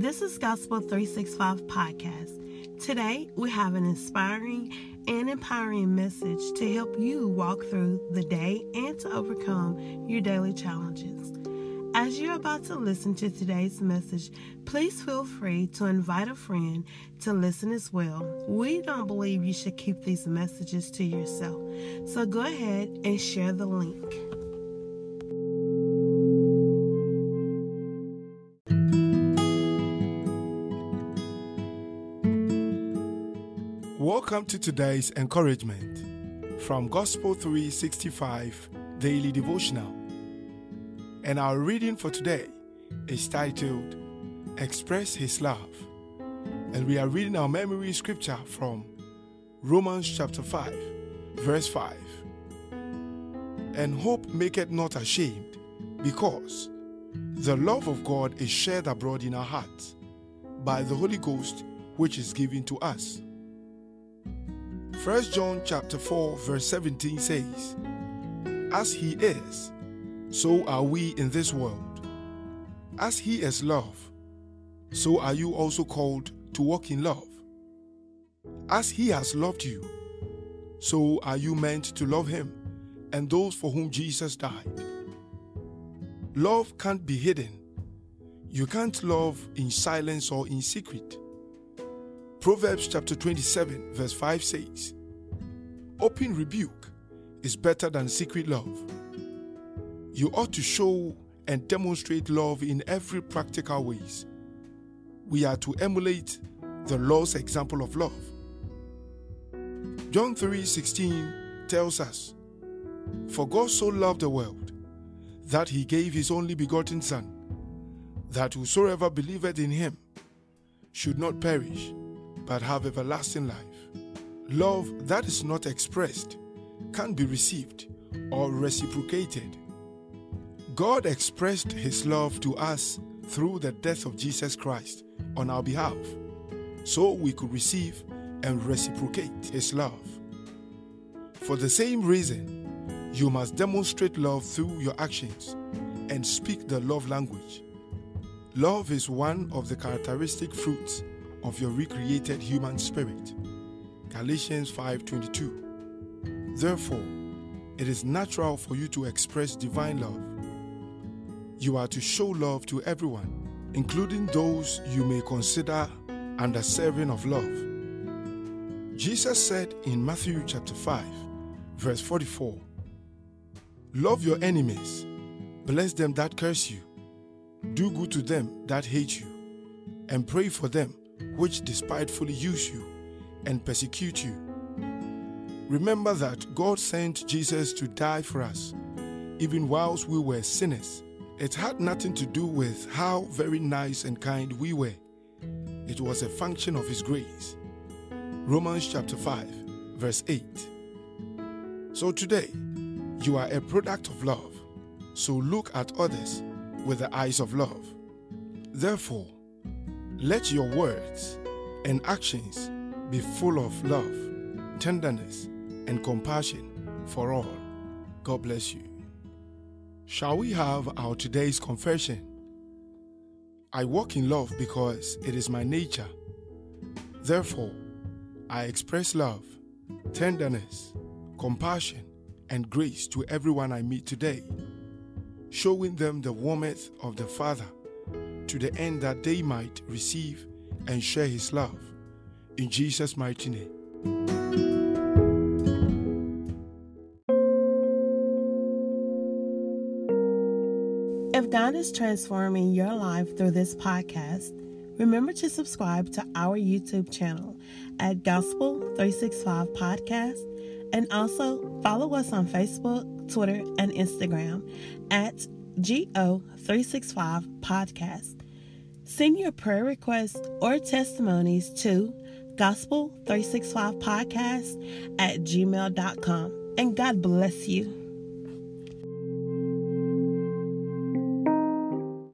This is Gospel 365 Podcast. Today, we have an inspiring and empowering message to help you walk through the day and to overcome your daily challenges. As you're about to listen to today's message, please feel free to invite a friend to listen as well. We don't believe you should keep these messages to yourself, so go ahead and share the link. Welcome to today's encouragement from Gospel 365 Daily Devotional. And our reading for today is titled Express His Love. And we are reading our memory scripture from Romans chapter 5, verse 5. And hope maketh not ashamed, because the love of God is shed abroad in our hearts by the Holy Ghost which is given to us. 1 John chapter 4 verse 17 says, As he is, so are we in this world. As he is love, so are you also called to walk in love. As he has loved you, so are you meant to love him and those for whom Jesus died. Love can't be hidden. You can't love in silence or in secret. Proverbs chapter 27, verse 5 says, Open rebuke is better than secret love. You ought to show and demonstrate love in every practical ways. We are to emulate the Lord's example of love. John 3:16 tells us, For God so loved the world that he gave his only begotten Son, that whosoever believeth in him should not perish, but have everlasting life. Love that is not expressed can't be received or reciprocated. God expressed his love to us through the death of Jesus Christ on our behalf, so we could receive and reciprocate his love. For the same reason, you must demonstrate love through your actions and speak the love language. Love is one of the characteristic fruits of your recreated human spirit. Galatians 5:22. Therefore, it is natural for you to express divine love. You are to show love to everyone, including those you may consider undeserving of love. Jesus said in Matthew chapter 5, verse 44, Love your enemies, bless them that curse you, do good to them that hate you, and pray for them which despitefully use you and persecute you. Remember that God sent Jesus to die for us, even whilst we were sinners. It had nothing to do with how very nice and kind we were, it was a function of His grace. Romans chapter 5, verse 8. So today, you are a product of love, so look at others with the eyes of love. Therefore, let your words and actions be full of love, tenderness, and compassion for all. God bless you. Shall we have our today's confession? I walk in love because it is my nature. Therefore, I express love, tenderness, compassion, and grace to everyone I meet today, showing them the warmth of the Father to the end that they might receive and share His love. In Jesus' mighty name. If God is transforming your life through this podcast, remember to subscribe to our YouTube channel at Gospel 365 Podcast and also follow us on Facebook, Twitter, and Instagram at GO365 Podcast. Send your prayer requests or testimonies to Gospel365 Podcast at gmail.com. And God bless you.